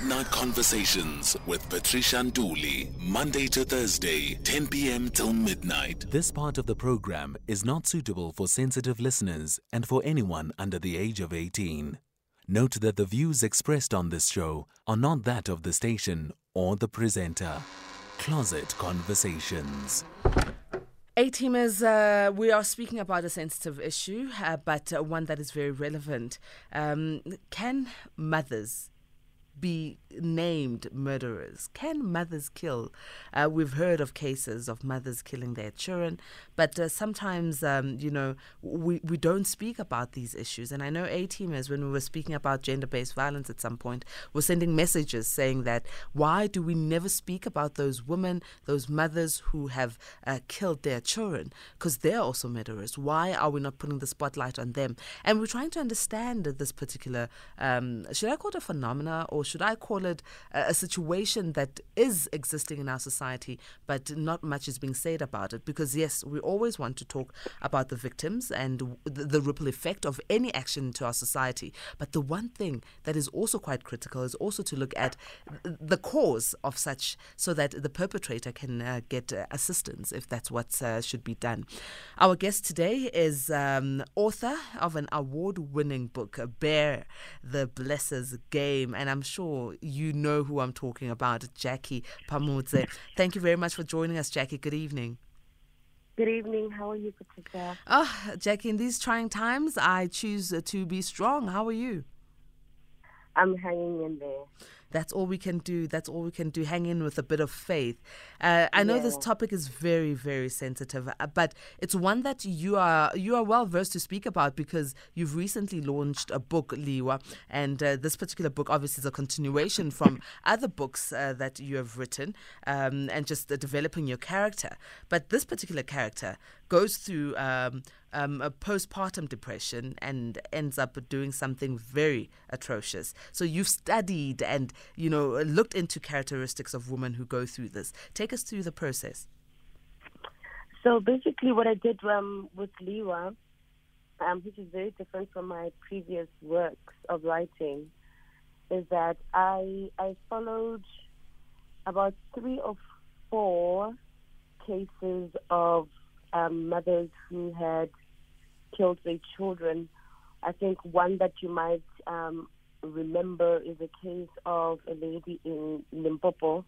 Midnight Conversations with Patricia Nduli, Monday to Thursday, 10 p.m. till midnight. This part of the program is not suitable for sensitive listeners and for anyone under the age of 18. Note that the views expressed on this show are not that of the station or the presenter. Closet Conversations. A-teamers, uh, we are speaking about a sensitive issue, uh, but uh, one that is very relevant. Um, can mothers be named murderers? Can mothers kill? Uh, we've heard of cases of mothers killing their children, but uh, sometimes, um, you know, we, we don't speak about these issues. And I know A teamers, when we were speaking about gender based violence at some point, were sending messages saying that why do we never speak about those women, those mothers who have uh, killed their children? Because they're also murderers. Why are we not putting the spotlight on them? And we're trying to understand this particular, um, should I call it a phenomena or should I call it a, a situation that is existing in our society, but not much is being said about it? Because, yes, we always want to talk about the victims and the, the ripple effect of any action to our society. But the one thing that is also quite critical is also to look at the cause of such so that the perpetrator can uh, get uh, assistance if that's what uh, should be done. Our guest today is um, author of an award winning book, Bare the Blesser's Game. And I'm sure you know who I'm talking about, Jackie Phamotse. Thank you very much for joining us, Jackie. Good evening. Good evening. How are you, Patricia? Oh, Jackie, in these trying times, I choose to be strong. How are you? I'm hanging in there. That's all we can do. That's all we can do. Hang in with a bit of faith. Uh, I know yeah. this topic is very, very sensitive, uh, but it's one that you are you are well versed to speak about because you've recently launched a book, Liwa, and uh, this particular book obviously is a continuation from other books uh, that you have written um, and just developing your character. But this particular character goes through um, um, a postpartum depression and ends up doing something very atrocious. So you've studied and you know looked into characteristics of women who go through this. Take us through the process. So basically, what I did um, with Liwa, um, which is very different from my previous works of writing, is that I I followed about three or four cases of um, mothers who had killed their children. I think one that you might um, remember is a case of a lady in Limpopo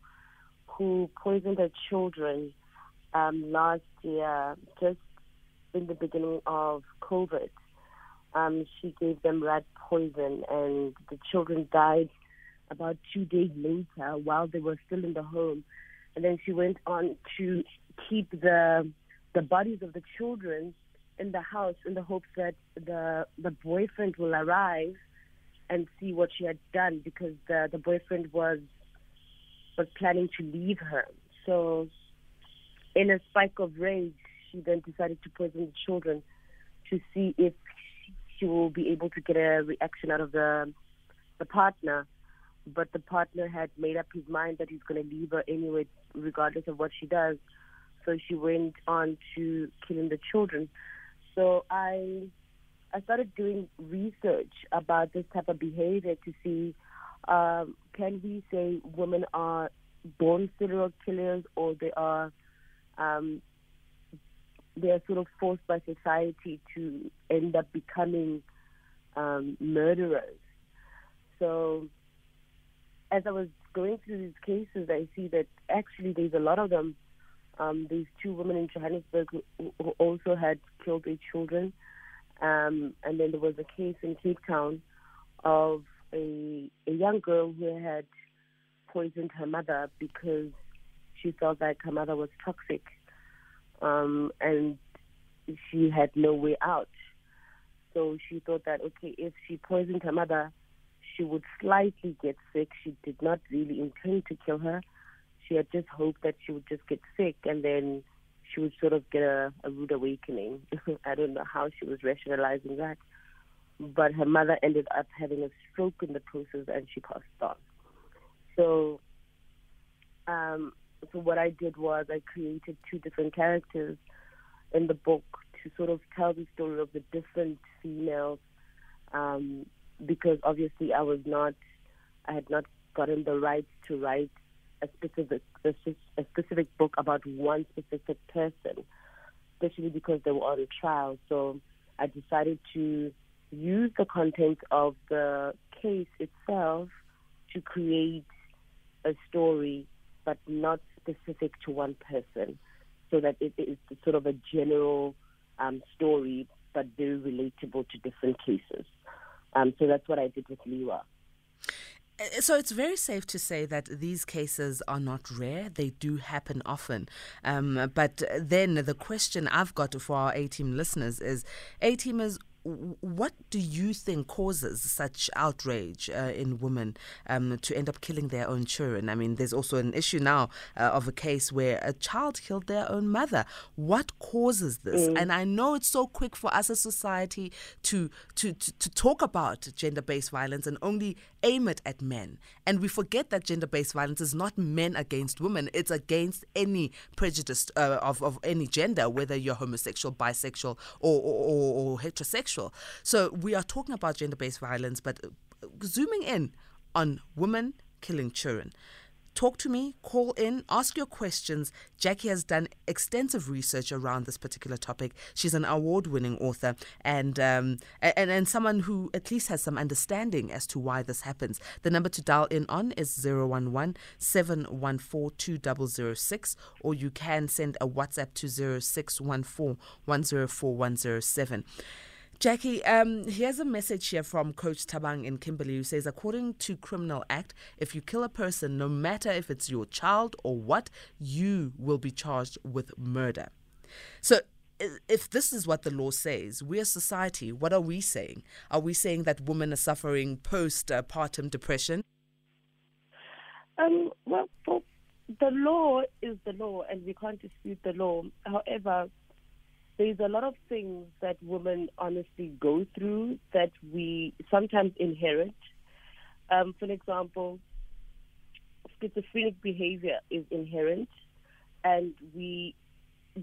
who poisoned her children um, last year, just in the beginning of COVID. Um, she gave them rat poison, and the children died about two days later while they were still in the home. And then she went on to keep the the bodies of the children in the house in the hopes that the the boyfriend will arrive and see what she had done because the the boyfriend was was planning to leave her. So in a spike of rage, she then decided to poison the children to see if she will be able to get a reaction out of the the partner. But the partner had made up his mind that he's going to leave her anyway, regardless of what she does. So she went on to killing the children. So I I started doing research about this type of behavior to see um, can we say women are born serial killers or they are um, they are sort of forced by society to end up becoming um, murderers. So as I was going through these cases, I see that actually there's a lot of them um, these two women in Johannesburg who, who also had killed their children. Um, and then there was a case in Cape Town of a, a young girl who had poisoned her mother because she felt like her mother was toxic um, and she had no way out. So she thought that, okay, if she poisoned her mother, she would slightly get sick. She did not really intend to kill her she had just hoped that she would just get sick and then she would sort of get a, a rude awakening. I don't know how she was rationalizing that. But her mother ended up having a stroke in the process and she passed on. So, um, so what I did was I created two different characters in the book to sort of tell the story of the different females, um, because obviously I was not, I had not gotten the right to write a specific a, specific book about one specific person, especially because they were on trial. So I decided to use the content of the case itself to create a story, but not specific to one person, so that it is sort of a general um, story, but very relatable to different cases. Um, so that's what I did with Liwa. Uh, so it's very safe to say that these cases are not rare. They do happen often. Um, but then the question I've got for our A team listeners is A teamers, what do you think causes such outrage uh, in women um, to end up killing their own children? I mean, there's also an issue now uh, of a case where a child killed their own mother. What causes this? Mm. And I know it's so quick for us as society to to to, to talk about gender-based violence and only aim it at men, and we forget that gender-based violence is not men against women; it's against any prejudice uh, of of any gender, whether you're homosexual, bisexual, or, or, or, or heterosexual. So we are talking about gender based violence, but zooming in on women killing children. Talk to me, call in, ask your questions. Jackie has done extensive research around this particular topic. She's an award-winning author and um, and and someone who at least has some understanding as to why this happens. The number to dial in on is 011 714 or you can send a WhatsApp to 0614 104 107. Jackie, um, here's a message here from Coach Tabang in Kimberley who says, according to Criminal Act, if you kill a person, no matter if it's your child or what, you will be charged with murder. So if this is what the law says, we as society, what are we saying? Are we saying that women are suffering postpartum depression? Um, well, the law is the law, and we can't dispute the law. However, there's a lot of things that women honestly go through that we sometimes inherit. Um, for example, schizophrenic behavior is inherent, and we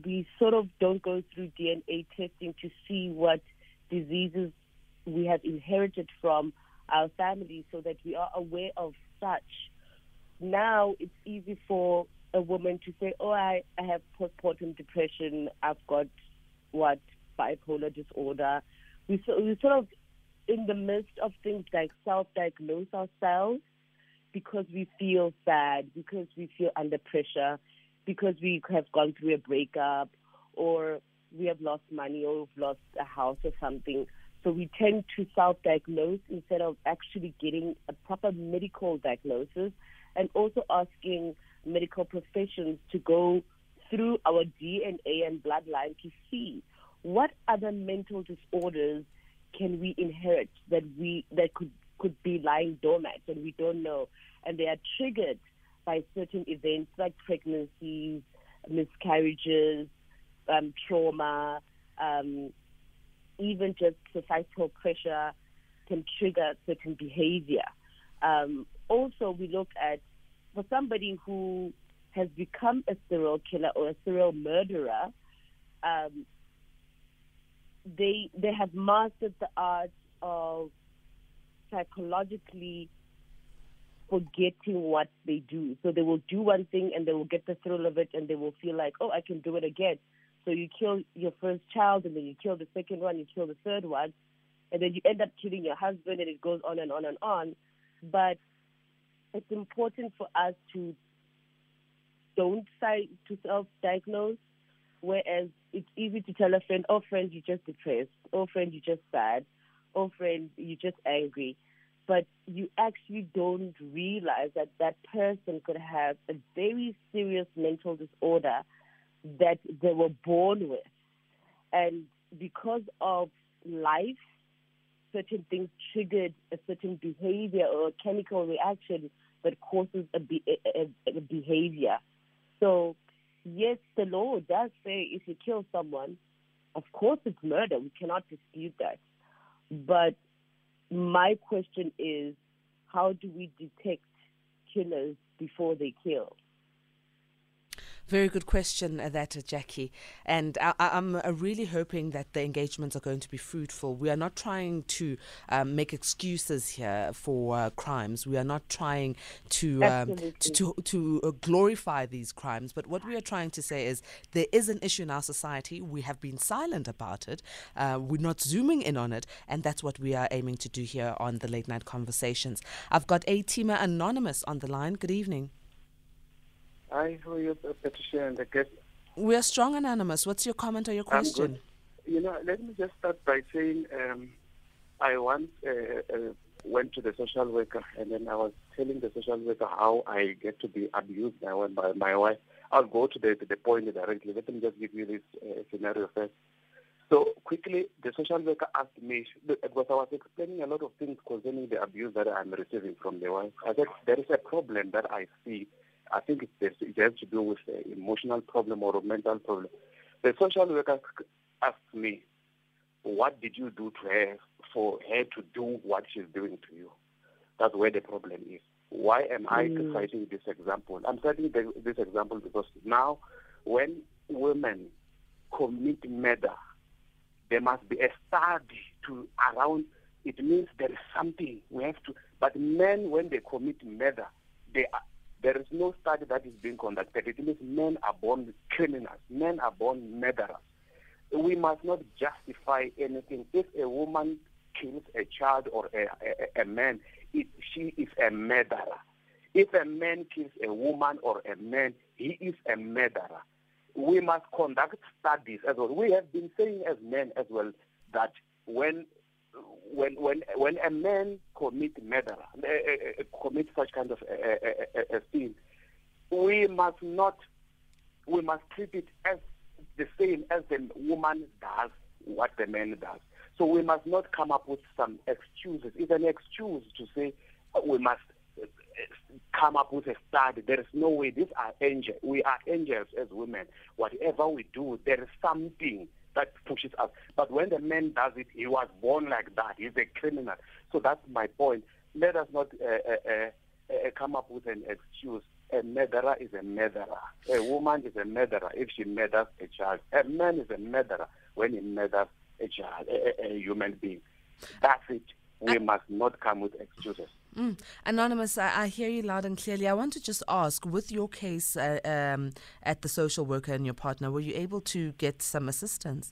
we sort of don't go through DNA testing to see what diseases we have inherited from our family, so that we are aware of such. Now it's easy for a woman to say, "Oh, I, I have postpartum depression. I've got what bipolar disorder. We, we sort of in the midst of things like self-diagnose ourselves because we feel sad, because we feel under pressure, because we have gone through a breakup, or we have lost money, or we've lost a house or something. So we tend to self-diagnose instead of actually getting a proper medical diagnosis, and also asking medical professions to go through our DNA and bloodline to see what other mental disorders can we inherit that we that could could be lying dormant and we don't know, and they are triggered by certain events like pregnancies, miscarriages, um, trauma, um, even just societal pressure can trigger certain behavior. Um, also, we look at for somebody who has become a serial killer or a serial murderer, um, they they have mastered the art of psychologically forgetting what they do. So they will do one thing and they will get the thrill of it and they will feel like, oh, I can do it again. So you kill your first child and then you kill the second one, you kill the third one, and then you end up killing your husband and it goes on and on and on. But it's important for us to don't try to self-diagnose, whereas it's easy to tell a friend, "Oh, friend, you're just depressed. Oh, friend, you're just sad. Oh, friend, you're just angry." But you actually don't realize that that person could have a very serious mental disorder that they were born with, and because of life, certain things triggered a certain behavior or a chemical reaction that causes a, be- a, a behavior. So, yes, the law does say if you kill someone, of course it's murder. We cannot dispute that. But my question is, how do we detect killers before they kill? Very good question, that, Jackie. And I, am uh, really hoping that the engagements are going to be fruitful. We are not trying to um, make excuses here for uh, crimes. We are not trying to um, to, to, to uh, glorify these crimes. But what we are trying to say is there is an issue in our society. We have been silent about it. Uh, we're not zooming in on it, and that's what we are aiming to do here on the late night conversations. I've got A Teamer Anonymous on the line. Good evening. Hi, how are you, Patricia and the guest? We are strong and anonymous. What's your comment or your question? You know, let me just start by saying um, I once uh, uh, went to the social worker and then I was telling the social worker how I get to be abused by, by my wife. I'll go to the, to the point directly. Let me just give you this uh, scenario first. So quickly, the social worker asked me, because I was explaining a lot of things concerning the abuse that I'm receiving from the wife. I said, there is a problem that I see I think it, it has to do with an emotional problem or a mental problem. The social worker asked me, what did you do to her for her to do what she's doing to you? That's where the problem is. Why am I mm. citing this example? I'm citing the, this example because now when women commit murder, there must be a study to around it means there is something we have to but men when they commit murder they are, there is no study that is being conducted. It means men are born criminals. Men are born murderers. We must not justify anything. If a woman kills a child or a, a, a man, it, she is a murderer. If a man kills a woman or a man, he is a murderer. We must conduct studies as well. We have been saying as men as well that when when when when a man commit murder, uh, uh, commit such kind of a, a, sin, we must not, we must treat it as the same as the woman does what the man does. So we must not come up with some excuses. It's an excuse to say uh, we must uh, come up with a study. There is no way. These are angels. We are angels as women. Whatever we do, there is something that pushes us. But when the man does it, he was born like that. He's a criminal. So that's my point. Let us not uh, uh, uh, uh, come up with an excuse. A murderer is a murderer. A woman is a murderer if she murders a child. A man is a murderer when he murders a child, a, a, a human being. That's it. We must not come with excuses. Mm. Anonymous, I, I, hear you loud and clearly. I want to just ask, with your case uh, um, at the social worker and your partner, were you able to get some assistance?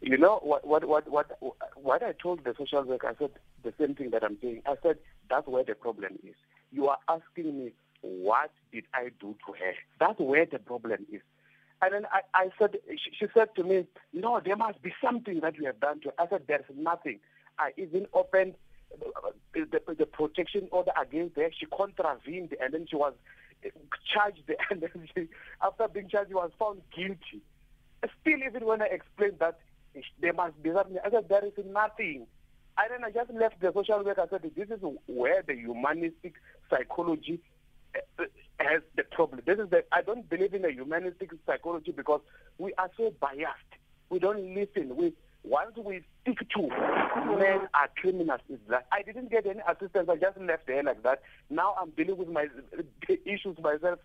You know what? What? What? What? What I told the social worker, I said the same thing that I'm saying. I said that's where the problem is. You are asking me what did I do to her? That's where the problem is. And then I, I said, she, she said to me, no, there must be something that you have done to her. I said, there's nothing. I even opened the, the, protection order against her. She contravened and then she was charged and then she, after being charged, she was found guilty. Still, even when I explained that there must be something, I said, there is nothing. And then I just left the social worker. I said, this is where the humanistic psychology uh, has the problem. This is the, I don't believe in the humanistic psychology because we are so biased. We don't listen. We once we stick to men are criminals is that I didn't get any assistance. I just left there like that. Now I'm dealing with my issues myself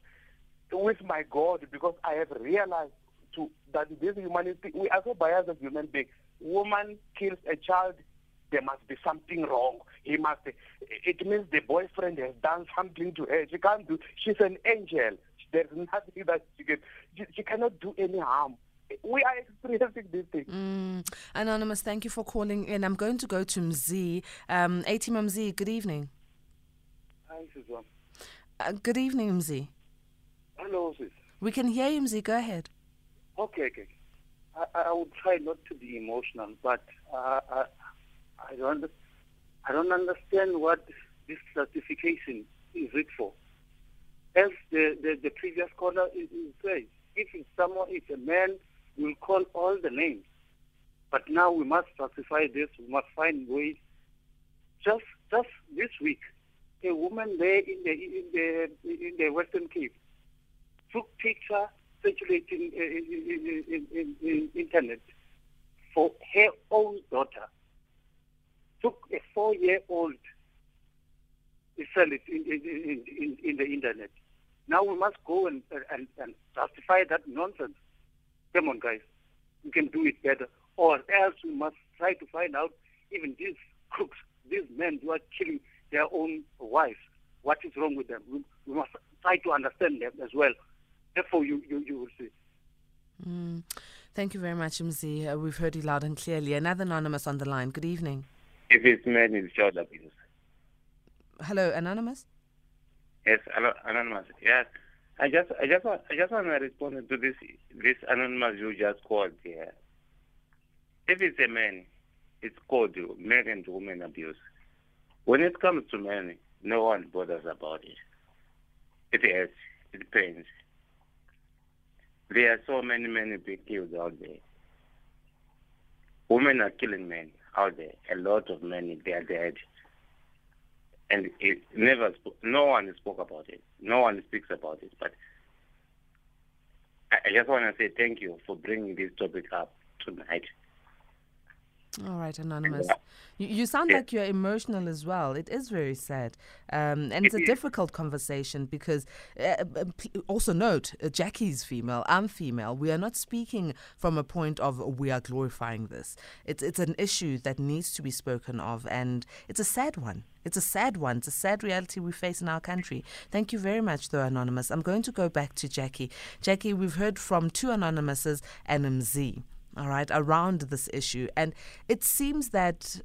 with my God because I have realized to that this humanity we are so biased as human beings. Woman kills a child, there must be something wrong. He must. It means the boyfriend has done something to her. She can't do. She's an angel. There's nothing that she can. She, she cannot do any harm we are experiencing this thing. Mm. Anonymous, thank you for calling in. I'm going to go to Mzi. Um, AT Mzi, good evening. Hi, Susan. Uh, good evening, Mzi. Hello, sis. We can hear you, Mzi. Go ahead. Okay, okay. I, I will try not to be emotional, but uh, I, I don't, I don't understand what this certification is it for. As the, the, the previous caller says, if it's someone, it's a man We'll call all the names. But now we must specify this. We must find ways. Just just this week, a woman there in the in the in the Western Cape took picture circulating uh, in, in, in, in internet for her own daughter. Took a four-year-old, sell it in, in, in the internet. Now we must go and, and, and justify that nonsense. Come on, guys. We can do it better. Or else we must try to find out even these crooks, these men who are killing their own wives, what is wrong with them. We, we must try to understand them as well. Therefore, you, you, you will see. Mm. Thank you very much, Mzi. Uh, we've heard you loud and clearly. Another anonymous on the line. Good evening. If it's men, it's child abuse. Hello, anonymous. Yes, hello, anonymous. Yes, I just, I just, want, I just want to respond to this, this anonymous you just called here. If it's a man, it's called men and women abuse. When it comes to men, no one bothers about it. It hurts. It pains. There are so many men being killed out there. Women are killing men out there. A lot of men, they are dead. And it never, no one spoke about it. No one speaks about it. But I, just want to say thank you for bringing this topic up tonight. All right, Anonymous. You, you sound Yeah. like you're emotional as well. It is very sad. Um, and it's a difficult conversation because, uh, uh, also note, uh, Jackie's female, I'm female. We are not speaking from a point of we are glorifying this. It's, it's an issue that needs to be spoken of, and it's a sad one. It's a sad one. It's a sad reality we face in our country. Thank you very much, though, Anonymous. I'm going to go back to Jackie. Jackie, we've heard from two Anonymouses and Mzi all right, around this issue. And it seems that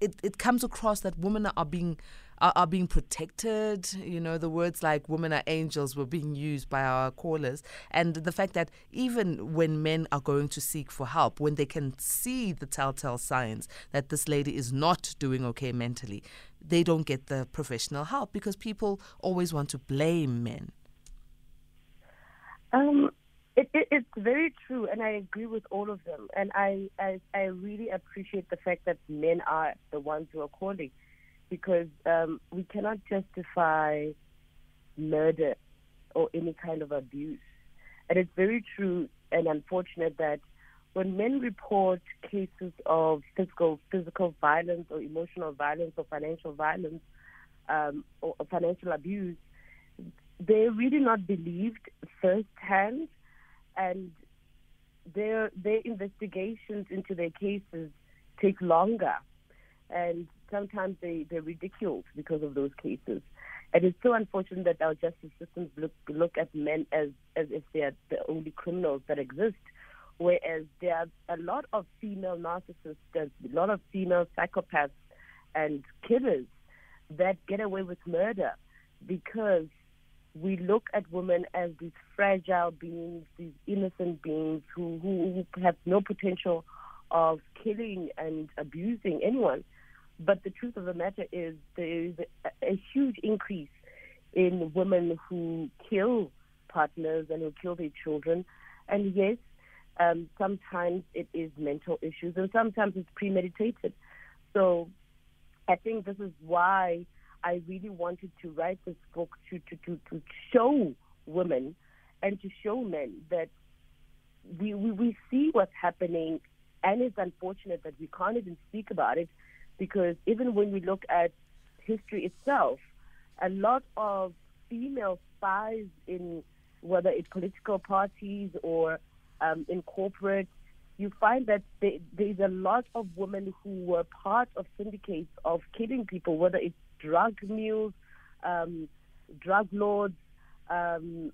it, it comes across that women are being are, are being protected. You know, the words like women are angels were being used by our callers. And the fact that even when men are going to seek for help, when they can see the telltale signs that this lady is not doing okay mentally, they don't get the professional help because people always want to blame men. Um, it, it, it's very true, and I agree with all of them. And I, I, I really appreciate the fact that men are the ones who are calling, because um, we cannot justify murder or any kind of abuse. And it's very true and unfortunate that when men report cases of physical physical violence or emotional violence or financial violence um, or, financial abuse, they're really not believed firsthand, and their their investigations into their cases take longer, and sometimes they they're ridiculed because of those cases. And it's so unfortunate that our justice systems look look at men as as if they are the only criminals that exist, whereas there are a lot of female narcissists, there's a lot of female psychopaths and killers that get away with murder because we look at women as these fragile beings, these innocent beings who, who have no potential of killing and abusing anyone. But the truth of the matter is there is a, a huge increase in women who kill partners and who kill their children. And yes, um, sometimes it is mental issues and sometimes it's premeditated. So I think this is why I really wanted to write this book to, to, to, to show women and to show men that we, we, we see what's happening and it's unfortunate that we can't even speak about it because even when we look at history itself, a lot of female spies in whether it's political parties or um, in corporate, you find that there, there's a lot of women who were part of syndicates of killing people, whether it's drug mules, um, drug lords, um,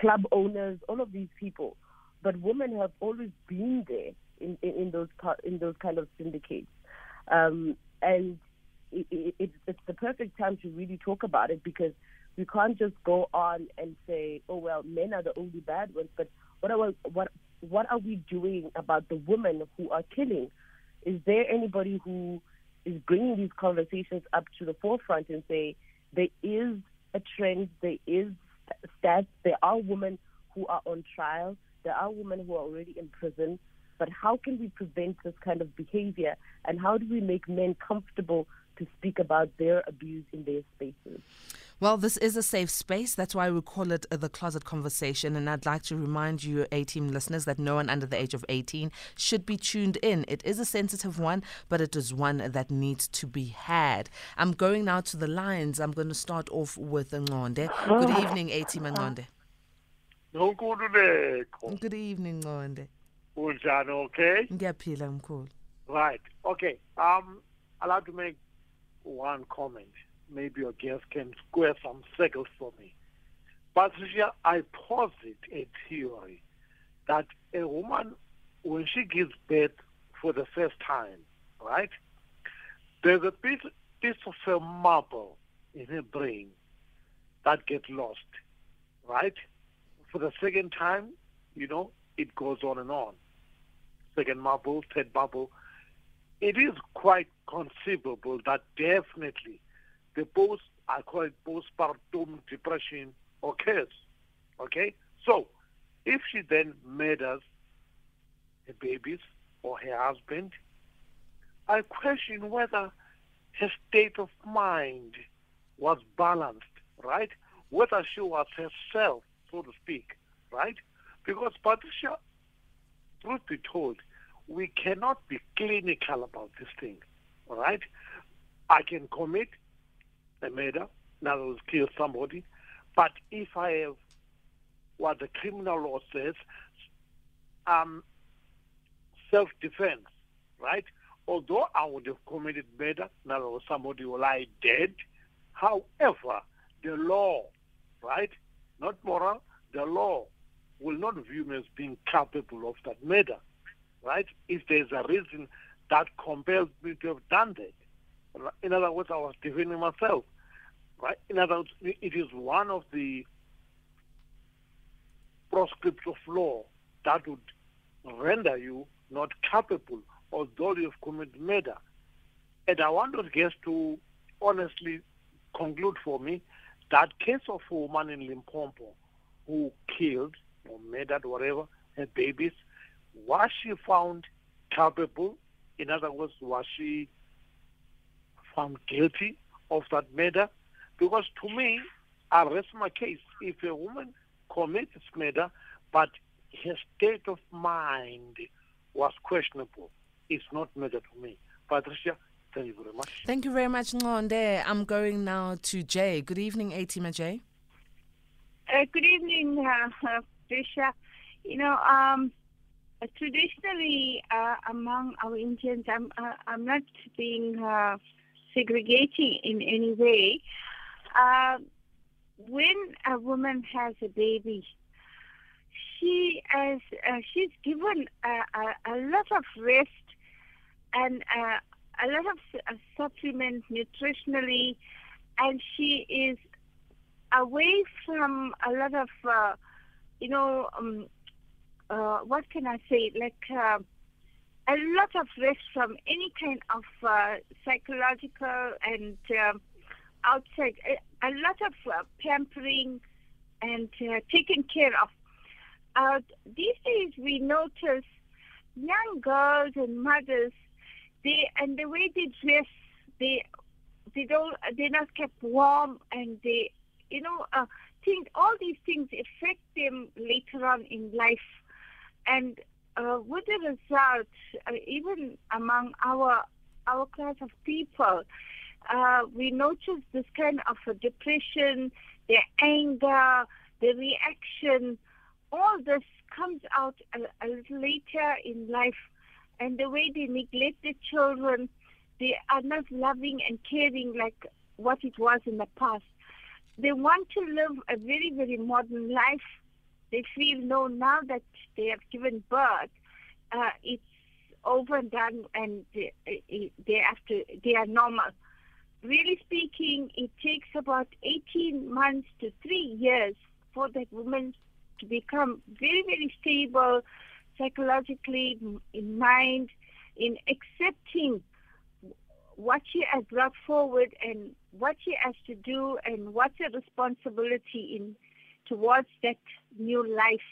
club owners, all of these people. But women have always been there in, in, in those in those kind of syndicates, um, and it, it, it's, the perfect time to really talk about it because we can't just go on and say, "Oh well, men are the only bad ones." But what are what what are we doing about the women who are killing? Is there anybody who is bringing these conversations up to the forefront and say there is a trend, there is stats, there are women who are on trial, there are women who are already in prison, but how can we prevent this kind of behavior and how do we make men comfortable to speak about their abuse in their spaces. Well, this is a safe space. That's why we call it uh, the closet conversation. And I'd like to remind you, A team listeners, that no one under the age of 18 should be tuned in. It is a sensitive one, but it is one that needs to be had. I'm going now to the lines. I'm going to start off with Ngonde. Good evening, A team Ngonde. Good evening, Ngonde. Unjani, okay? Ngiyaphila mkhulu. Right. Okay. Um, I'd like to make one comment. Maybe your guest can square some circles for me. Patricia, I posit a theory that a woman, when she gives birth for the first time, right, there's a piece, piece of a marble in her brain that gets lost, right? For the second time, you know, it goes on and on. Second marble, third marble. It is quite conceivable that definitely the post, I call it postpartum depression occurs. Okay? So, if she then murders her babies or her husband, I question whether her state of mind was balanced, right? Whether she was herself, so to speak, right? Because Patricia, truth be told, we cannot be clinical about this thing, all right? I can commit a murder, in other words, kill somebody, but if I have what the criminal law says, um, self-defense, right? Although I would have committed murder, in other words, somebody will lie dead. However, the law, right, not moral, the law will not view me as being capable of that murder, right? If there's a reason that compels me to have done that. In other words, I was defending myself, right? In other words, it is one of the proscripts of law that would render you not capable, although you have committed murder. And I want those guests to honestly conclude for me that case of a woman in Limpopo who killed or murdered, whatever, her babies, was she found culpable? In other words, was she found guilty of that murder? Because to me, I rest my case. If a woman commits murder, but her state of mind was questionable, it's not murder to me. Patricia, thank you very much. Thank you very much, Ngonde. I'm going now to Jay. Good evening, A Teamer Jay. Uh, good evening, uh, uh, Trisha. You know, um, uh, traditionally uh, among our Indians, I'm uh, I'm not being uh, segregating in any way. Uh, when a woman has a baby, she as uh, she's given a, a, a lot of rest and uh, a lot of uh, supplements nutritionally, and she is away from a lot of, uh, you know, um, uh, what can I say, like uh, a lot of rest from any kind of uh, psychological and outside, a, a lot of uh, pampering and uh, taken care of. Uh, these days, we notice young girls and mothers, they and the way they dress, they they don't they're not kept warm and they you know uh, think all these things affect them later on in life and uh, with the result uh, even among our our class of people uh, we notice this kind of depression their anger the reaction all this comes out a, a little later in life and the way they neglect the children they are not loving and caring like what it was in the past. They want to live a very, very modern life. They feel no, now that they have given birth, uh, it's over and done, and they, they have to, they are normal. Really speaking, it takes about 18 months to three years for that woman to become very, very stable psychologically, in mind, in accepting what she has brought forward and what she has to do and what's her responsibility in towards that new life.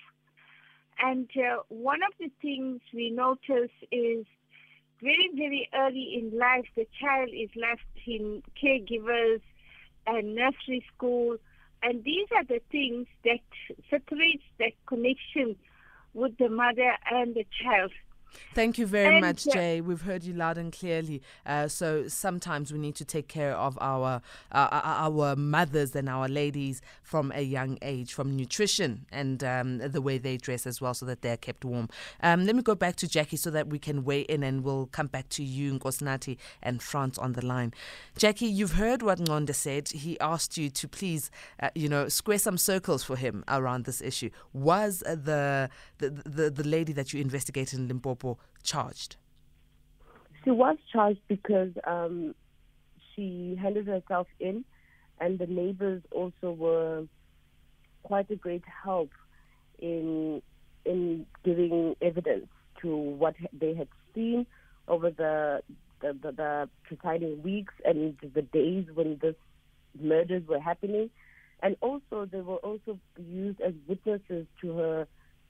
And uh, one of the things we notice is very, very early in life, the child is left in caregivers and nursery school. And these are the things that separates that connection with the mother and the child. Thank you very And, much, uh, Jay. We've heard you loud and clearly. Uh, so sometimes we need to take care of our uh, our mothers and our ladies from a young age, from nutrition and um, the way they dress as well, so that they're kept warm. Um, let me go back to Jackie so that we can weigh in, and we'll come back to you, Nkosinathi and France on the line. Jackie, you've heard what Ngonde said. He asked you to please, uh, you know, square some circles for him around this issue. Was uh, the the the, the lady that you investigated in Limpopo charged? She was charged because um, she handed herself in, and the neighbors also were quite a great help in in giving evidence to what they had seen over the the, the, the preceding weeks and the days when this murders were happening, and also they were also used as witnesses to her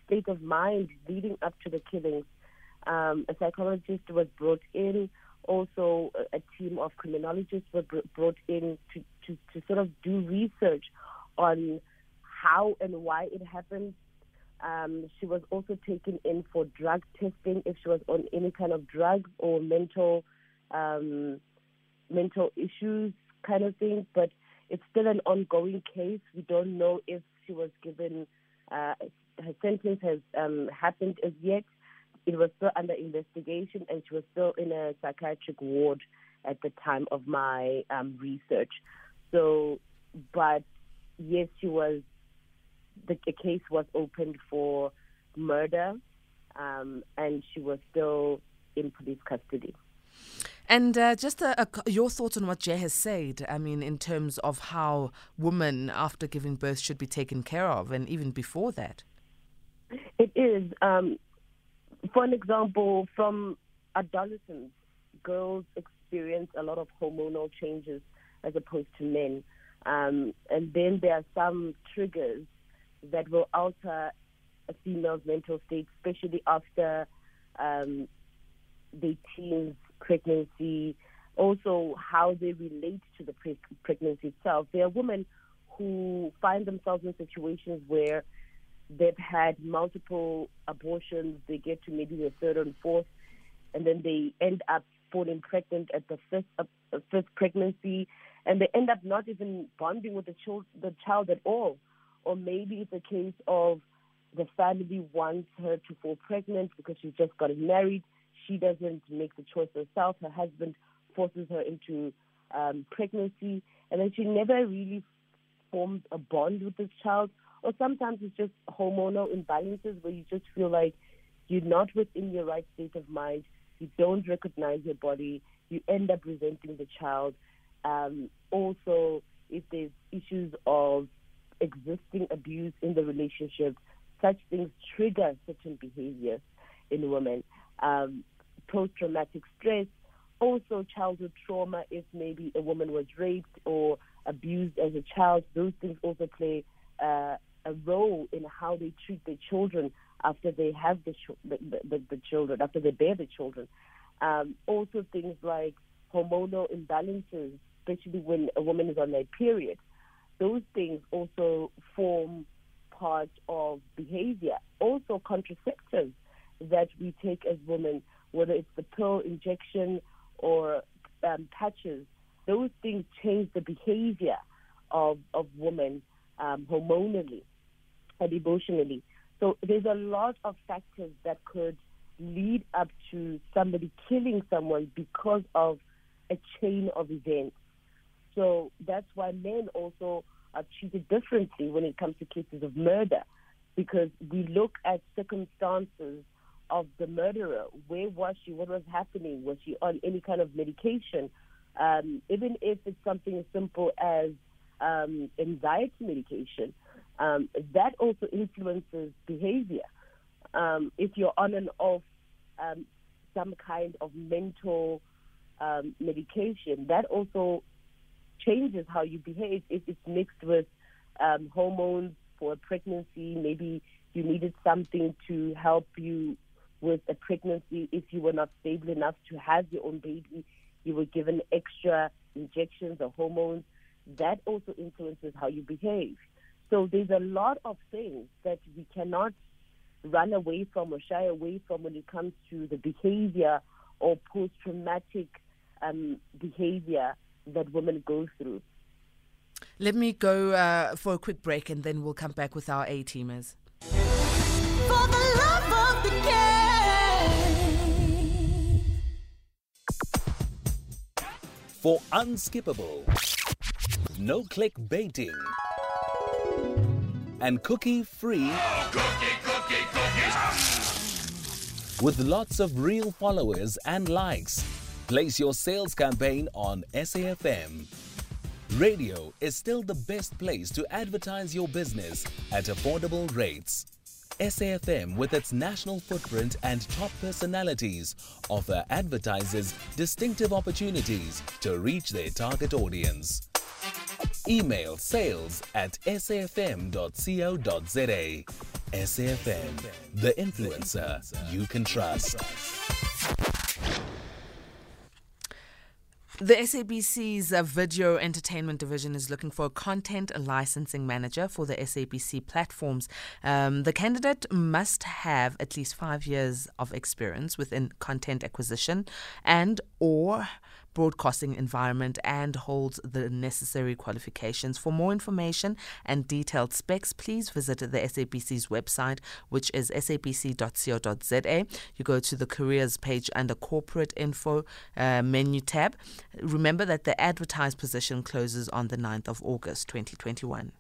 state of mind leading up to the killings. Um, a psychologist was brought in. Also, a, team of criminologists were br- brought in to, to, to sort of do research on how and why it happened. Um, she was also taken in for drug testing if she was on any kind of drugs or mental um, mental issues kind of thing. But it's still an ongoing case. We don't know if she was given uh, her sentence has um, happened as yet. It was still under investigation, and she was still in a psychiatric ward at the time of my um, research. So, but yes, she was. The, the case was opened for murder, um, and she was still in police custody. And uh, just a, a, your thoughts on what Jay has said. I mean, in terms of how women after giving birth should be taken care of, and even before that. It is. Um, for an example, from adolescence, girls experience a lot of hormonal changes as opposed to men. Um, and then there are some triggers that will alter a female's mental state, especially after um, their teens, pregnancy, also how they relate to the pre- pregnancy itself. There are women who find themselves in situations where they've had multiple abortions, they get to maybe the third and fourth, and then they end up falling pregnant at the fifth, uh, fifth pregnancy, and they end up not even bonding with the child, the child at all. Or maybe it's a case of the family wants her to fall pregnant because she's just gotten married. She doesn't make the choice herself. Her husband forces her into um, pregnancy, and then she never really forms a bond with this child or sometimes it's just hormonal imbalances where you just feel like you're not within your right state of mind, you don't recognize your body, you end up resenting the child. Um, also, if there's issues of existing abuse in the relationship, such things trigger certain behaviors in women. Um, Post traumatic stress, also childhood trauma, if maybe a woman was raped or abused as a child, those things also play uh, a role in how they treat their children after they have the, the, the, the children, after they bear the children. Um, also, things like hormonal imbalances, especially when a woman is on their period. Those things also form part of behavior. Also, contraceptives that we take as women, whether it's the pill injection or um, patches, those things change the behavior of, of women um, hormonally emotionally. So there's a lot of factors that could lead up to somebody killing someone because of a chain of events. So that's why men also are treated differently when it comes to cases of murder, because we look at circumstances of the murderer. Where was she? What was happening? Was she on any kind of medication? Um, even if it's something as simple as um, anxiety medication, um, that also influences behavior. Um, if you're on and off um, some kind of mental um, medication, that also changes how you behave. If it's mixed with um, hormones for pregnancy, maybe you needed something to help you with a pregnancy. If you were not stable enough to have your own baby, you were given extra injections or hormones. That also influences how you behave. So there's a lot of things that we cannot run away from or shy away from when it comes to the behavior or post-traumatic um, behavior that women go through. Let me go uh, for a quick break and then we'll come back with our A teamers. For unskippable, no click baiting, and cookie free. Oh, cookie, cookie. With lots of real followers and likes. Place your sales campaign on SAFM. Radio is still the best place to advertise your business at affordable rates. SAFM, with its national footprint and top personalities, offer advertisers distinctive opportunities to reach their target audience. Email sales at safm.co.za. SAFM, the influencer you can trust. The SABC's uh, video entertainment division is looking for a content licensing manager for the SABC platforms. Um, the candidate must have at least five years of experience within content acquisition and or broadcasting environment and holds the necessary qualifications. For more information and detailed specs, please visit the SABC's website, which is sabc.co.za. You go to the careers page under corporate info uh, menu tab. Remember that the advertised position closes on the 9th of August 2021.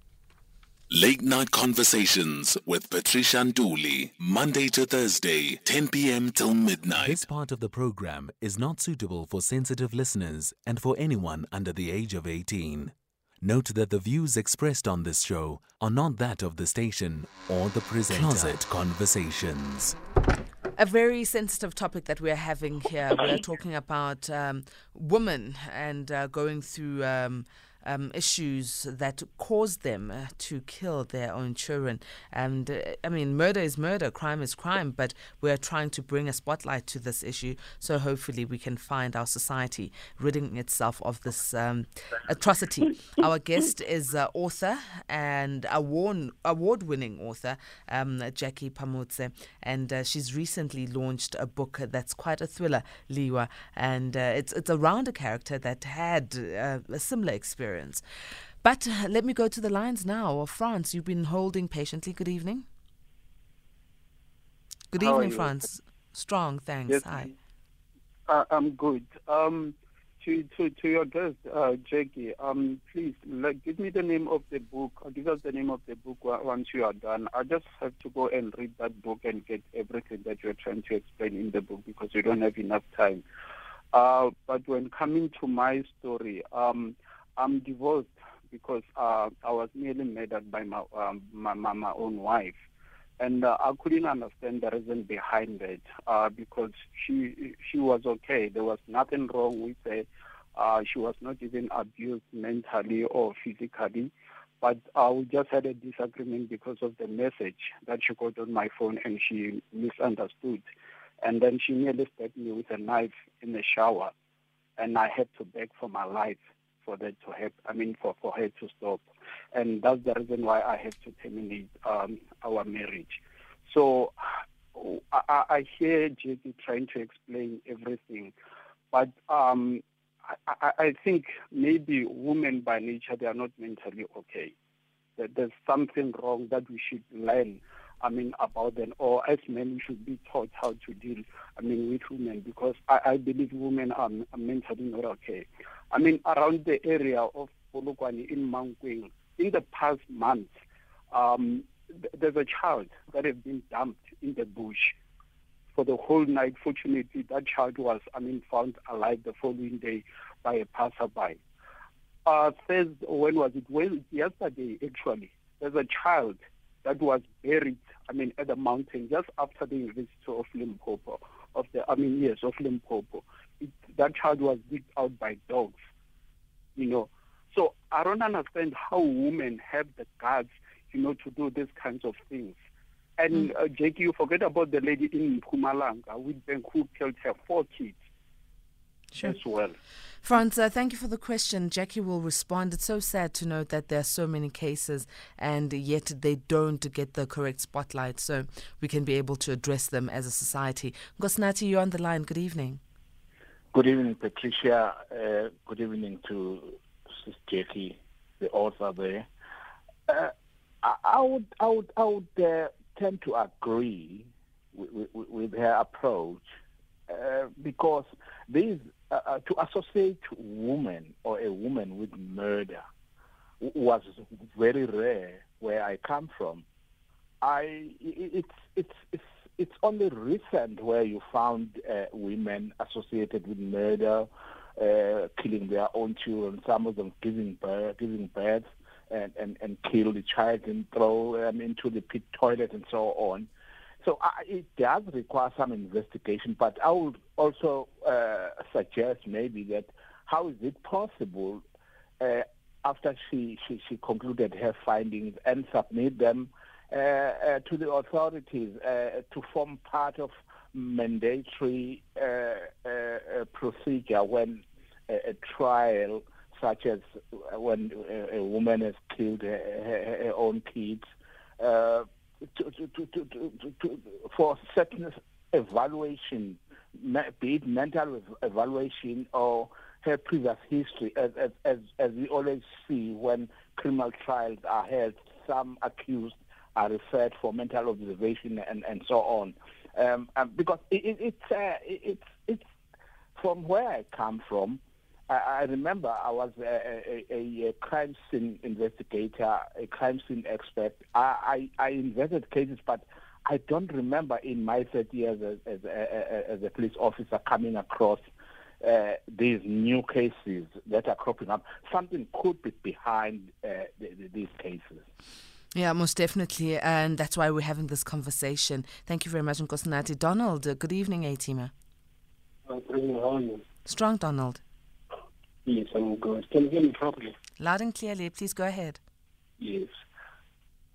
Late Night Conversations with Patricia Nduli, Monday to Thursday, 10 p.m. till midnight. This part of the program is not suitable for sensitive listeners and for anyone under the age of 18. Note that the views expressed on this show are not that of the station or the presenter. Closet Conversations. A very sensitive topic that we're having here. We're talking about um, women and uh, going through. Um, um, issues that cause them uh, to kill their own children. And uh, I mean, murder is murder, crime is crime, but we're trying to bring a spotlight to this issue. So hopefully we can find our society ridding itself of this um, atrocity. our guest is uh, author and award award winning author, um, Jackie Phamotse, and uh, she's recently launched a book that's quite a thriller, Liwa, and uh, it's it's around a character that had uh, a similar experience experience. But uh, let me go to the lines now. France, you've been holding patiently. Good evening. Good How evening, France. Strong, thanks. Yes, Hi. Uh, I'm good. Um, to, to, to your guest, uh, Jackie, um, please like, give me the name of the book. Or give us the name of the book once you are done. I just have to go and read that book and get everything that you're trying to explain in the book because we don't have enough time. Uh, but when coming to my story, um, I'm divorced because uh, I was nearly murdered by my, um, my, my, my own wife. And uh, I couldn't understand the reason behind it uh, because she she was okay. There was nothing wrong with her. Uh, she was not even abused mentally or physically. But uh, we just had a disagreement because of the message that she got on my phone and she misunderstood. And then she nearly stabbed me with a knife in the shower. And I had to beg for my life for that to happen. I mean, for, for her to stop. And that's the reason why I had to terminate um, our marriage. So I, I hear Jackie trying to explain everything, but um, I, I think maybe women by nature, they are not mentally okay. That there's something wrong that we should learn I mean, about them, or as men, we should be taught how to deal, I mean, with women, because I, I believe women are, are mentally not okay. I mean, around the area of Polokwane in Mankweng, in the past month, um, th- there's a child that has been dumped in the bush for the whole night. Fortunately, that child was, I mean, found alive the following day by a passerby. Uh, Thursday, when was it? Well, yesterday, actually, there's a child that was buried, I mean, at the mountain just after the visit of Limpopo, of the, I mean, yes, of Limpopo. It, that child was digged out by dogs, you know. So I don't understand how women have the guts, you know, to do these kinds of things. And uh, Jackie, you forget about the lady in Mpumalanga, Witbank, who killed her four kids Sure. as well. Franz, uh, thank you for the question. Jackie will respond. It's so sad to note that there are so many cases and yet they don't get the correct spotlight so we can be able to address them as a society. Nkosinathi, you're on the line. Good evening. Good evening, Patricia. Uh, good evening to Sis Jackie, the author there. Uh, I, I would, I would, I would uh, tend to agree with, with, with her approach uh, because these uh, uh, to associate woman or a woman with murder was very rare where I come from. I- it's it's it's it's only recent where you found uh, women associated with murder, uh, killing their own children. Some of them giving birth, giving birth, and and and kill the child and throw them into the pit toilet and so on. So uh, it does require some investigation, but I would also uh, suggest maybe that how is it possible uh, after she, she, she concluded her findings and submit them to the authorities uh, to form part of mandatory uh, uh, uh, procedure when a, trial such as when a, woman has killed her, her, own kids uh, to, to, to, for certain evaluation, be it mental evaluation or her previous history, as, as, as we always see when criminal trials are held, some accused are referred for mental observation and, and so on. Um, um, because it, it, it's, uh, it, it's, it's from where I come from, I, I remember I was a, a, a, crime scene investigator, a crime scene expert. I, I, I investigated cases, but I don't remember in my 30 years as, as, a, as a police officer coming across uh, these new cases that are cropping up. Something could be behind uh, the, the, these cases. Yeah, most definitely. And that's why we're having this conversation. Thank you very much, Nkosinathi. Donald, uh, good evening, A-Teamer. How are you? Strong Donald. Yes, I'm good. Can you hear me properly? Loud and clearly. Please go ahead. Yes.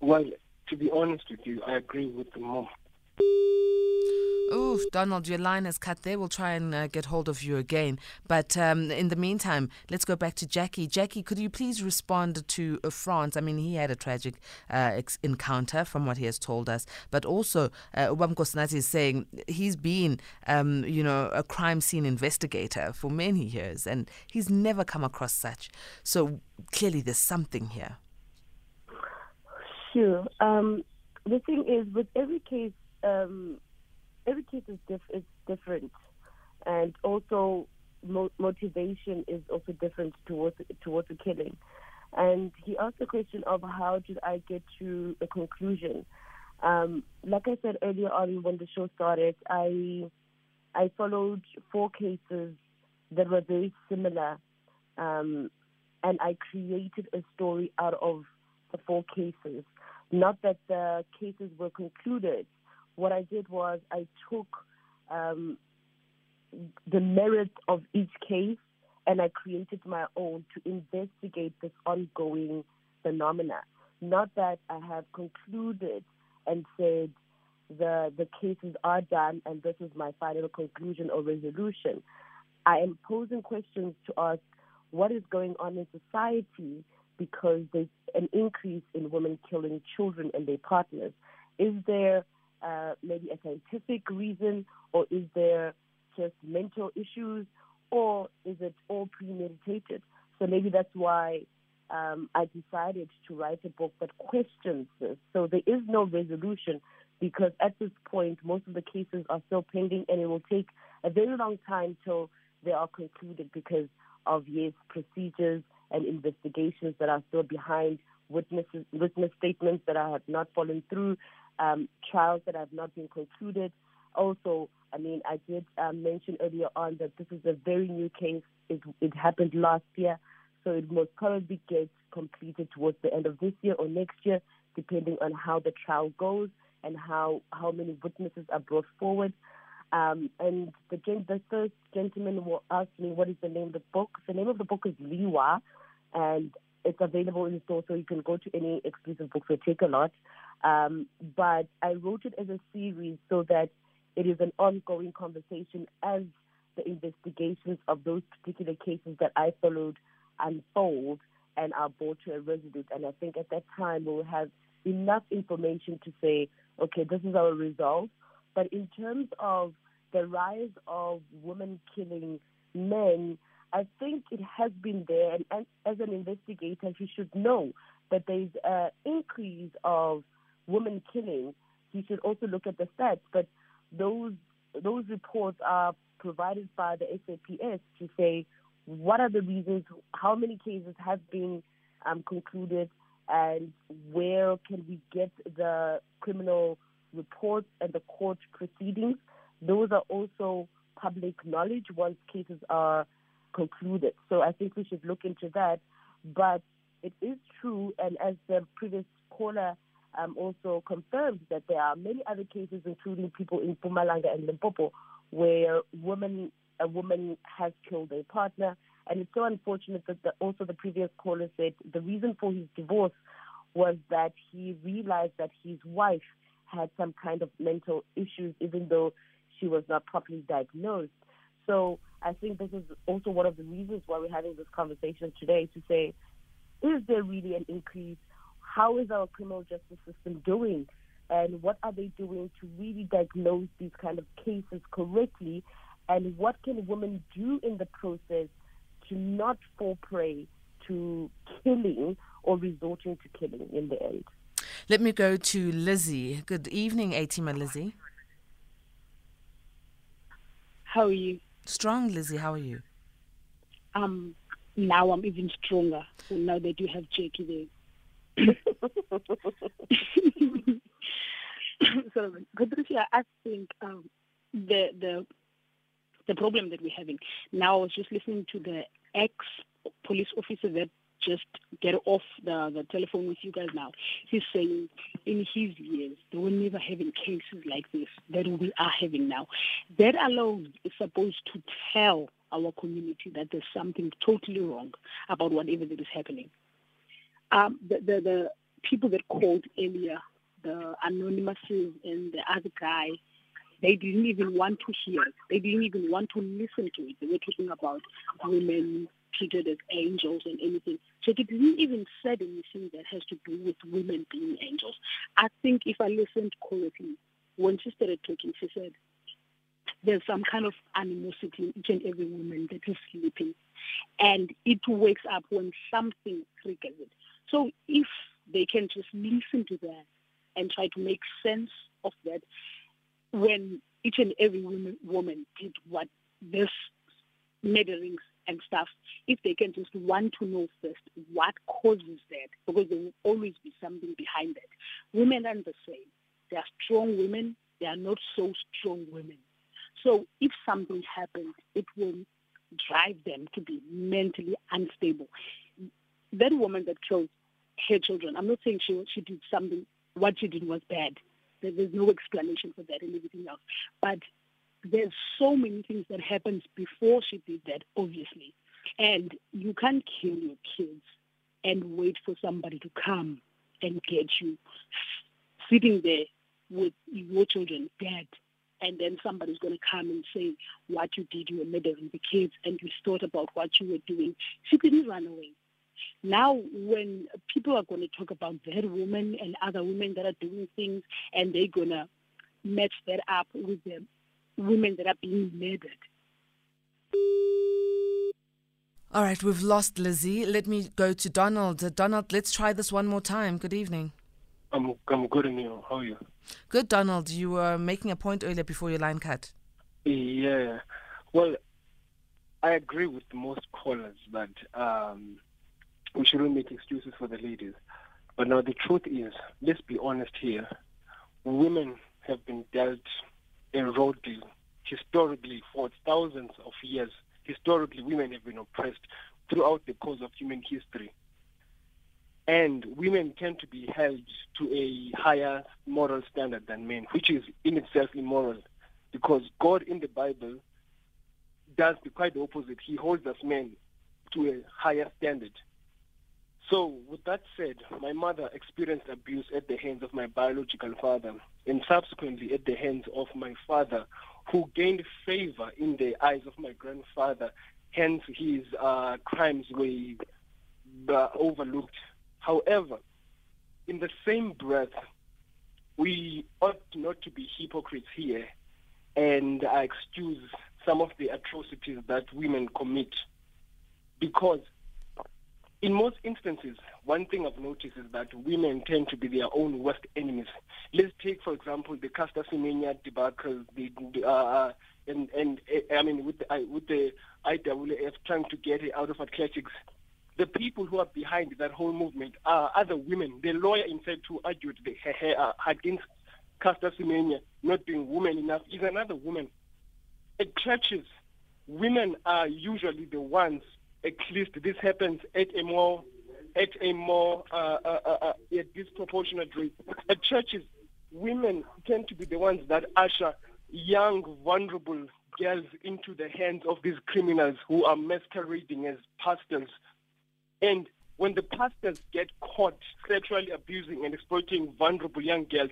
Well, to be honest with you, I agree with the mom. Oof, Donald, your line is cut there. We'll try and uh, get hold of you again. But um, in the meantime, let's go back to Jackie. Jackie, could you please respond to uh, Franz? I mean, he had a tragic uh, ex- encounter from what he has told us. But also, uh, is saying he's been, um, you know, a crime scene investigator for many years and he's never come across such. So clearly there's something here. Sure. Um, the thing is, with every case, um, every case is, diff- is different, and also mo- motivation is also different towards towards the killing. And he asked the question of how did I get to a conclusion. Um, like I said earlier on when the show started, I I followed four cases that were very similar, um, and I created a story out of the four cases. Not that the cases were concluded. What I did was I took um, the merit of each case and I created my own to investigate this ongoing phenomena. Not that I have concluded and said the the cases are done and this is my final conclusion or resolution. I am posing questions to ask what is going on in society because there's an increase in women killing children and their partners. Is there uh, maybe a scientific reason, or is there just mental issues, or is it all premeditated? So maybe that's why um, I decided to write a book that questions this. So there is no resolution because at this point, most of the cases are still pending, and it will take a very long time till they are concluded because of yes, procedures and investigations that are still behind, witnesses, witness statements that I have not fallen through, um, trials that have not been concluded. Also, I mean, I did um, mention earlier on that this is a very new case. It, it happened last year, so it most probably get completed towards the end of this year or next year, depending on how the trial goes and how, how many witnesses are brought forward. Um, and the, the first gentleman will ask me what is the name of the book. The name of the book is Liwa, and it's available in store, so you can go to any exclusive bookstore, Takealot. Um, but I wrote it as a series so that it is an ongoing conversation as the investigations of those particular cases that I followed unfold and are brought to a resolute. And I think at that time we'll have enough information to say, okay, this is our result. But in terms of the rise of women killing men, I think it has been there. And, and as an investigator, you should know that there's an increase of women killing. You should also look at the stats. But those those reports are provided by the SAPS to say what are the reasons, how many cases have been um, concluded, and where can we get the criminal reports and the court proceedings. Those are also public knowledge once cases are concluded. So I think we should look into that. But it is true, and as the previous caller um, also confirmed, that there are many other cases, including people in Mpumalanga and Limpopo, where women a woman has killed their partner. And it's so unfortunate that the, also the previous caller said the reason for his divorce was that he realized that his wife had some kind of mental issues, even though she was not properly diagnosed. So I think this is also one of the reasons why we're having this conversation today to say, is there really an increase? How is our criminal justice system doing? And what are they doing to really diagnose these kind of cases correctly? And what can women do in the process to not fall prey to killing or resorting to killing in the end? Let me go to Lizzie. Good evening, A Teamer Lizzie. How are you? Strong, Lizzie. How are you? Um, now I'm even stronger. Now that you have Jackie there. so, Patricia, I think um, the the the problem that we're having now. I was just listening to the ex police officer that just get off the, the telephone with you guys now. He's saying in his years, they were never having cases like this that we are having now. That alone is supposed to tell our community that there's something totally wrong about whatever that is happening. Um, the, the, the people that called earlier, the anonymouses and the other guy, they didn't even want to hear. They didn't even want to listen to it. They were talking about women treated as angels and anything. So they didn't even say anything that has to do with women being angels. I think if I listened correctly, when she started talking, she said, there's some kind of animosity in each and every woman that is sleeping. And it wakes up when something triggers it. So if they can just listen to that and try to make sense of that, when each and every woman, woman did what this murderings and stuff, if they can just want to know first what causes that, because there will always be something behind that. Women are the same. They are strong women. They are not so strong women. So if something happens, it will drive them to be mentally unstable. That woman that killed her children, I'm not saying she she did something. What she did was bad. There's no explanation for that and everything else. But there's so many things that happens before she did that, obviously. And you can't kill your kids and wait for somebody to come and get you sitting there with your children dead. And then somebody's going to come and say what you did, you were murdering the kids, and you thought about what you were doing. She didn't run away. Now, when people are going to talk about that woman and other women that are doing things, and they're going to match that up with the women that are being murdered. All right, we've lost Lizzie. Let me go to Donald. Uh, Donald, let's try this one more time. Good evening. I'm I'm good, and you? How are you? Good, Donald. You were making a point earlier before your line cut. Yeah. Well, I agree with most callers that um, we shouldn't make excuses for the ladies. But now the truth is, let's be honest here. Women have been dealt a road deal historically for thousands of years. Historically, women have been oppressed throughout the course of human history. And women tend to be held to a higher moral standard than men, which is in itself immoral. Because God in the Bible does the quite the opposite. He holds us men to a higher standard. So, with that said, my mother experienced abuse at the hands of my biological father and subsequently at the hands of my father, who gained favor in the eyes of my grandfather. Hence, his uh, crimes were uh, overlooked. However, in the same breath, we ought not to be hypocrites here and uh, excuse some of the atrocities that women commit. Because in most instances, one thing I've noticed is that women tend to be their own worst enemies. Let's take, for example, the Caster Semenya debacle, the, uh, and and uh, I mean with the uh, with the IAAF trying to get it out of athletics. The people who are behind that whole movement are other women. The lawyer, in fact, who argued the, uh, against Caster Semenya not being woman enough is another woman. At churches, women are usually the ones at least this happens at a more at a more uh, uh, uh, uh, disproportionate rate. At churches, women tend to be the ones that usher young, vulnerable girls into the hands of these criminals who are masquerading as pastors. And when the pastors get caught sexually abusing and exploiting vulnerable young girls,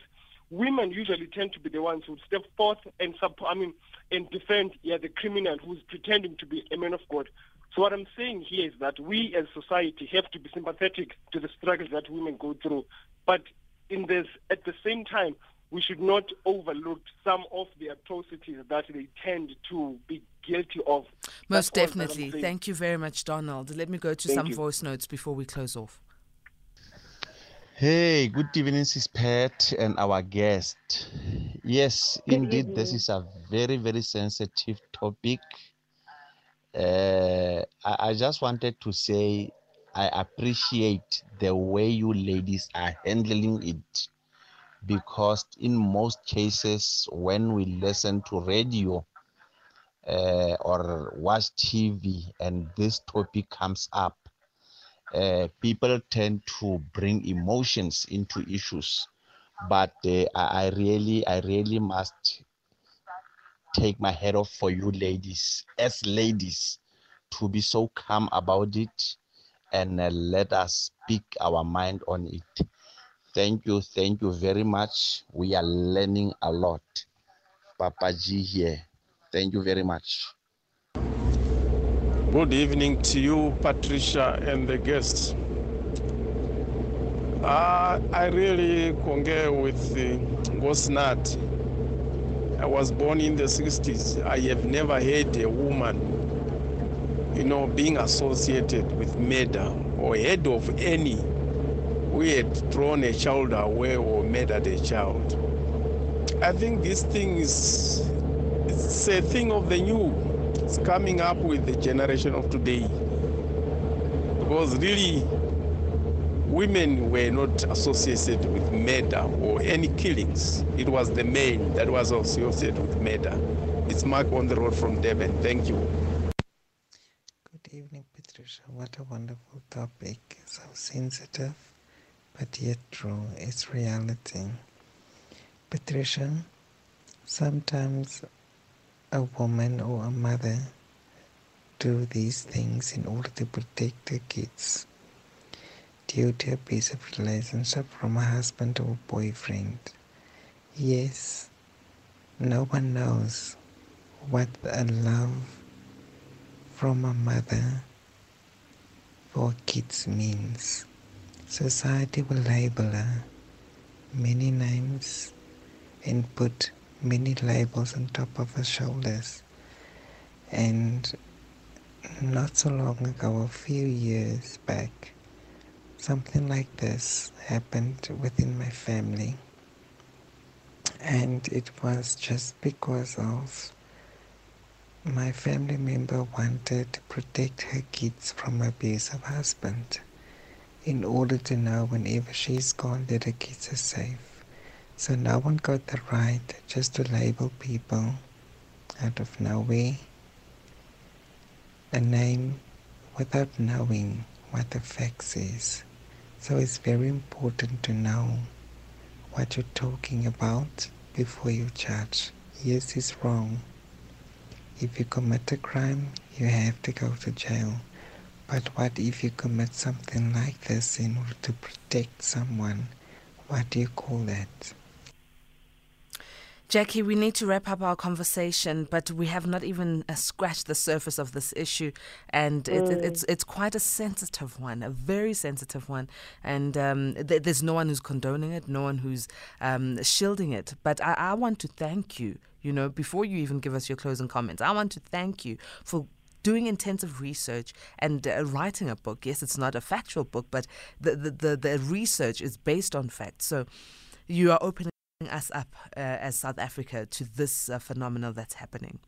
women usually tend to be the ones who step forth and support, I mean, and defend yeah, the criminal who's pretending to be a man of God. So what I'm saying here is that we as society have to be sympathetic to the struggles that women go through. But in this, at the same time, we should not overlook some of the atrocities that they tend to be guilty of. Most That's definitely. Thank you very much, Donald. Let me go to Thank some you. voice notes before we close off. Hey, good evening, Sis Pat and our guest. Yes, good indeed, evening. this is a very, very sensitive topic uh, I, I just wanted to say I appreciate the way you ladies are handling it because in most cases when we listen to radio uh, or watch TV and this topic comes up, uh, people tend to bring emotions into issues. But uh, I, I really, I really must take my head off for you ladies, as ladies, to be so calm about it and uh, let us speak our mind on it. Thank you, thank you very much. We are learning a lot. Papa G here. Thank you very much. Good evening to you, Patricia, and the guests. Uh, I really concur with uh, Nkosinathi I was born in the 60s. I have never heard a woman, you know, being associated with murder or head of any who had thrown a child away or murdered a child. I think this thing is it's a thing of the new. It's coming up with the generation of today. Because really, women were not associated with murder or any killings. It was the men that was associated with murder. It's Mark on the road from Devon. Thank you. Good evening, Patricia. What a wonderful topic. So sensitive, but yet true. It's reality. Patricia, sometimes a woman or a mother do these things in order to protect their kids due to a piece of relationship from a husband or boyfriend. Yes, no one knows what a love from a mother for kids means. Society will label her many names and put many labels on top of her shoulders. And not so long ago, a few years back, something like this happened within my family. And it was just because of my family member wanted to protect her kids from abusive husband in order to know whenever she's gone that her kids are safe. So no one got the right just to label people out of nowhere a name without knowing what the facts is. So it's very important to know what you're talking about before you judge. Yes, it's wrong. If you commit a crime, you have to go to jail. But what if you commit something like this in order to protect someone? What do you call that? Jackie, we need to wrap up our conversation, but we have not even uh, scratched the surface of this issue, and it, Mm. it's it's quite a sensitive one, a very sensitive one, and um, th- there's no one who's condoning it, no one who's um, shielding it. But I, I want to thank you. You know, before you even give us your closing comments, I want to thank you for doing intensive research and uh, writing a book. Yes, it's not a factual book, but the, the, the, the research is based on facts. So you are opening us up uh, as South Africa to this uh, phenomenon that's happening.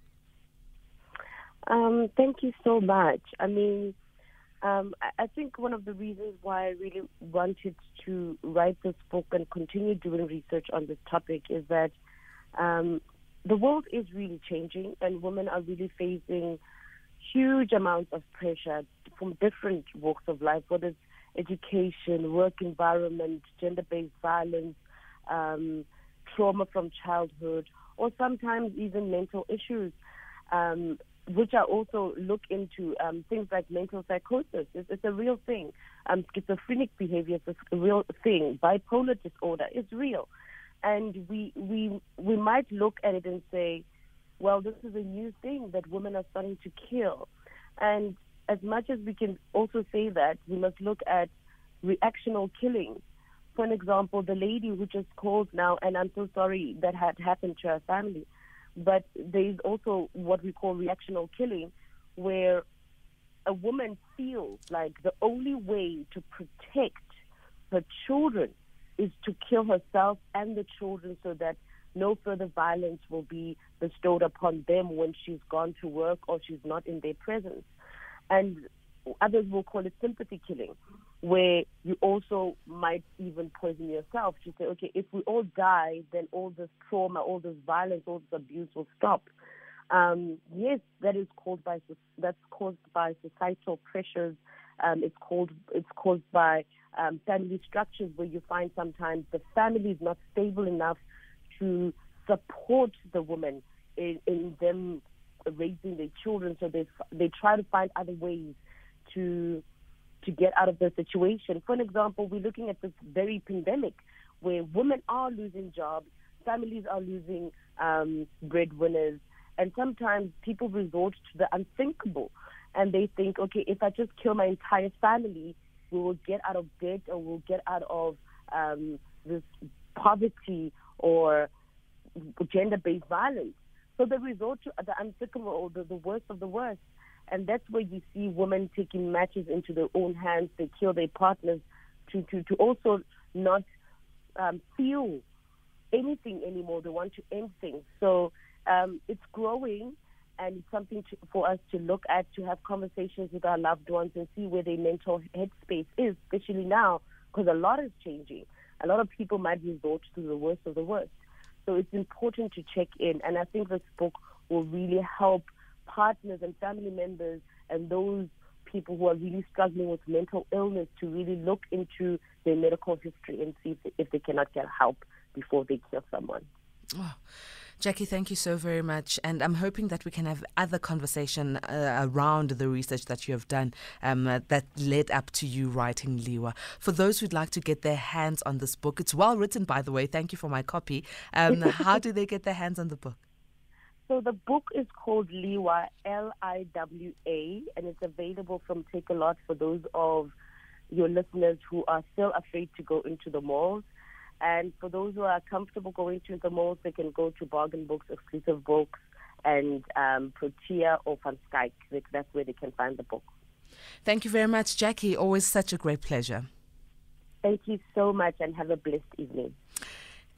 Um, thank you so much. I mean, um, I, think one of the reasons why I really wanted to write this book and continue doing research on this topic is that um, the world is really changing, and women are really facing huge amounts of pressure from different walks of life, whether it's education, work environment, gender-based violence, um, trauma from childhood, or sometimes even mental issues, um, which I also look into um, things like mental psychosis. It's, it's a real thing. Um, schizophrenic behavior is a real thing. Bipolar disorder is real, and we we we might look at it and say, well, this is a new thing that women are starting to kill, and as much as we can also say that, we must look at reactional killing for an example, the lady who just called now, and I'm so sorry that had happened to her family, but there is also what we call reactional killing, where a woman feels like the only way to protect her children is to kill herself and the children so that no further violence will be bestowed upon them when she's gone to work or she's not in their presence. And others will call it sympathy killing, where you also might even poison yourself to say, okay, if we all die, then all this trauma, all this violence, all this abuse will stop. Um, yes, that is caused by that's caused by societal pressures. Um, it's called it's caused by um, family structures where you find sometimes the family is not stable enough to support the woman in, in them raising their children. So they they try to find other ways to to get out of the situation. For an example, we're looking at this very pandemic where women are losing jobs, families are losing um, breadwinners, and sometimes people resort to the unthinkable. And they think, okay, if I just kill my entire family, we will get out of debt or we'll get out of um, this poverty or gender based violence. So they resort to the unthinkable or the, the worst of the worst. And that's where you see women taking matters into their own hands. They kill their partners to, to, to also not um, feel anything anymore. They want to end things. So um, it's growing, and it's something to, for us to look at, to have conversations with our loved ones and see where their mental headspace is, especially now, because a lot is changing. A lot of people might resort to the worst of the worst. So it's important to check in, and I think this book will really help partners and family members and those people who are really struggling with mental illness to really look into their medical history and see if, if they cannot get help before they kill someone. Oh. Jackie, thank you so very much. And I'm hoping that we can have other conversation uh, around the research that you have done um, uh, that led up to you writing Liwa. For those who'd like to get their hands on this book, it's well written, by the way. Thank you for my copy. Um, how do they get their hands on the book? So the book is called Liwa, L-I-W-A, and it's available from Takealot for those of your listeners who are still afraid to go into the malls. And for those who are comfortable going to the malls, they can go to Bargain Books, Exclusive Books, and um, Protea or Van Schaik. That's where they can find the book. Thank you very much, Jackie. Always such a great pleasure. Thank you so much and have a blessed evening.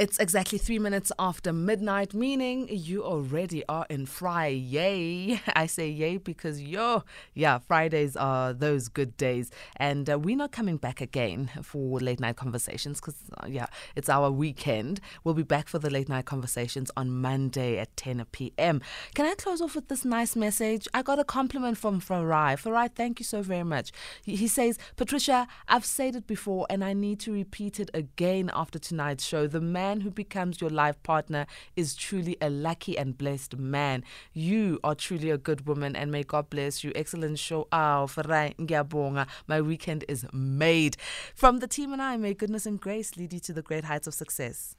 It's exactly three minutes after midnight, meaning you already are in Friday. Yay! I say yay because yo, yeah, Fridays are those good days, and uh, we're not coming back again for late night conversations because uh, yeah, it's our weekend. We'll be back for the late night conversations on Monday at 10 p.m. Can I close off with this nice message? I got a compliment from Farai. Farai, thank you so very much. He, he says, Patricia, I've said it before, and I need to repeat it again after tonight's show. The man man who becomes your life partner is truly a lucky and blessed man. You are truly a good woman, and may God bless you. Excellent show. My weekend is made. From the team and I, may goodness and grace lead you to the great heights of success.